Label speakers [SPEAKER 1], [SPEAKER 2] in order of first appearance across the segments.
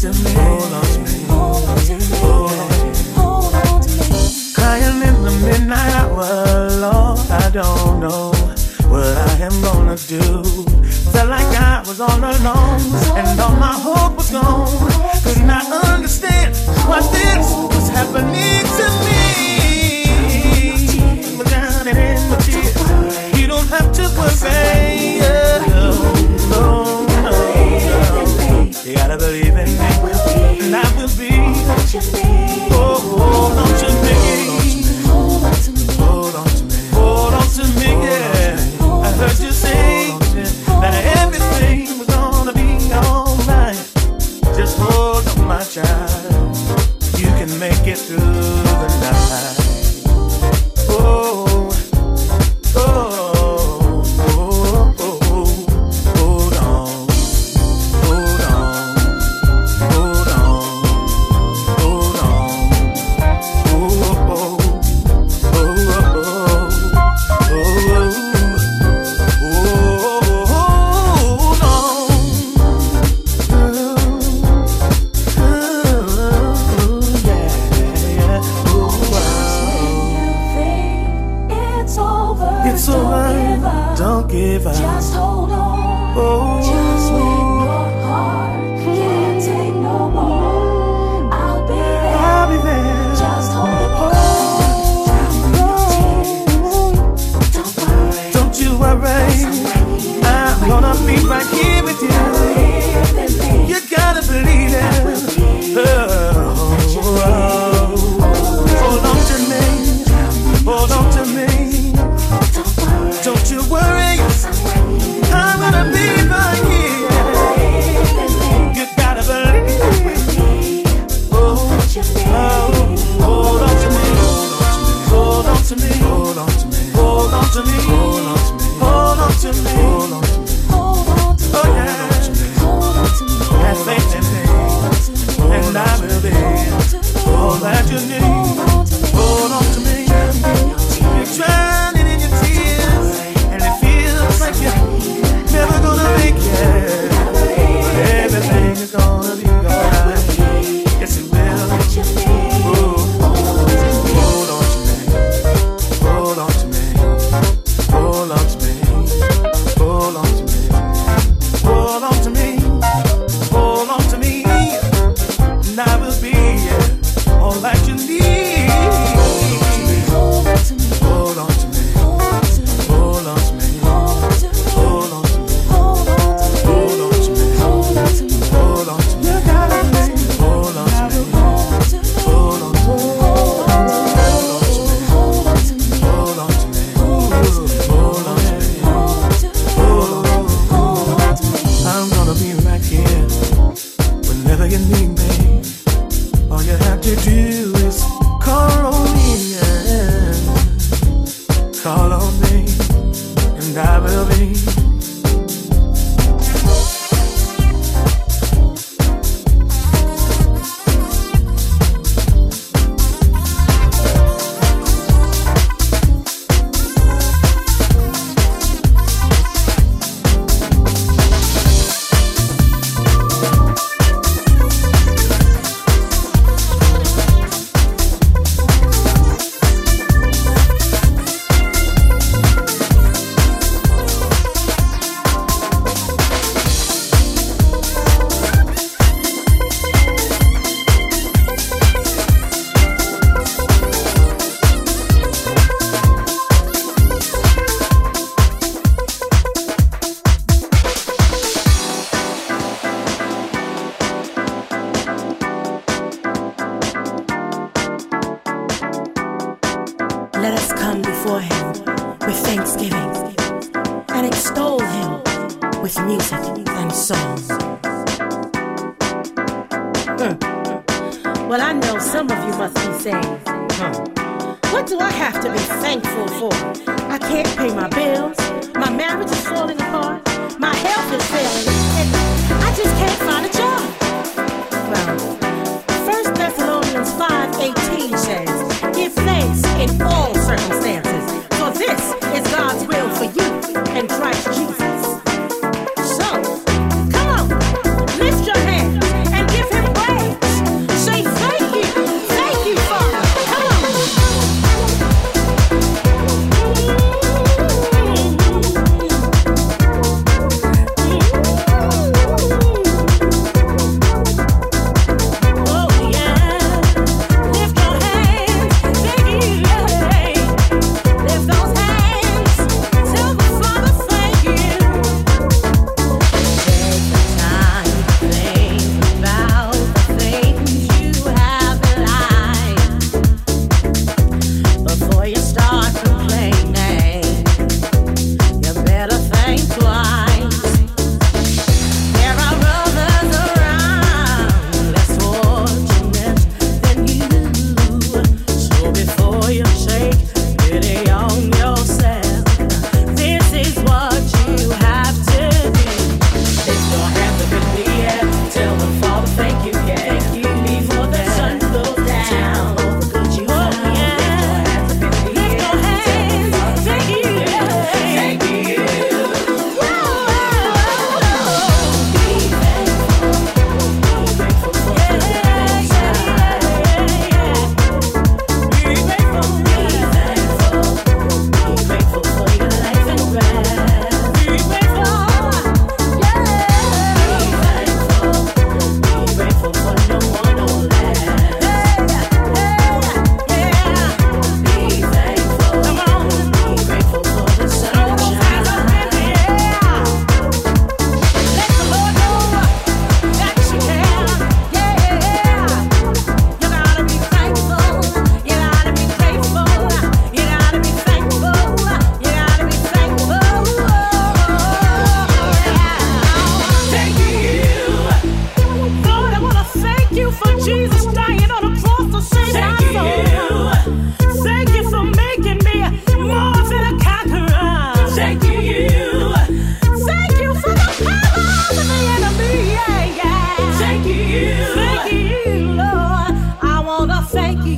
[SPEAKER 1] to me. Hold on to me. Hold on to me. Hold on to me. Crying in the midnight hour, Lord, I don't know what I am gonna do. Felt like I was all alone, and all my hope was gone. Could not understand why this was happening to me. Down in you don't have to. your name.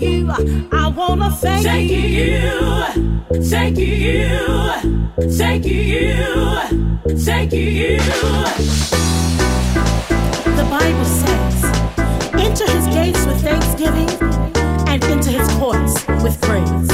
[SPEAKER 2] you. I wanna thank, thank you. you. Thank you. Thank you. Thank you. The Bible says, "Enter His gates with thanksgiving, and into His courts with praise."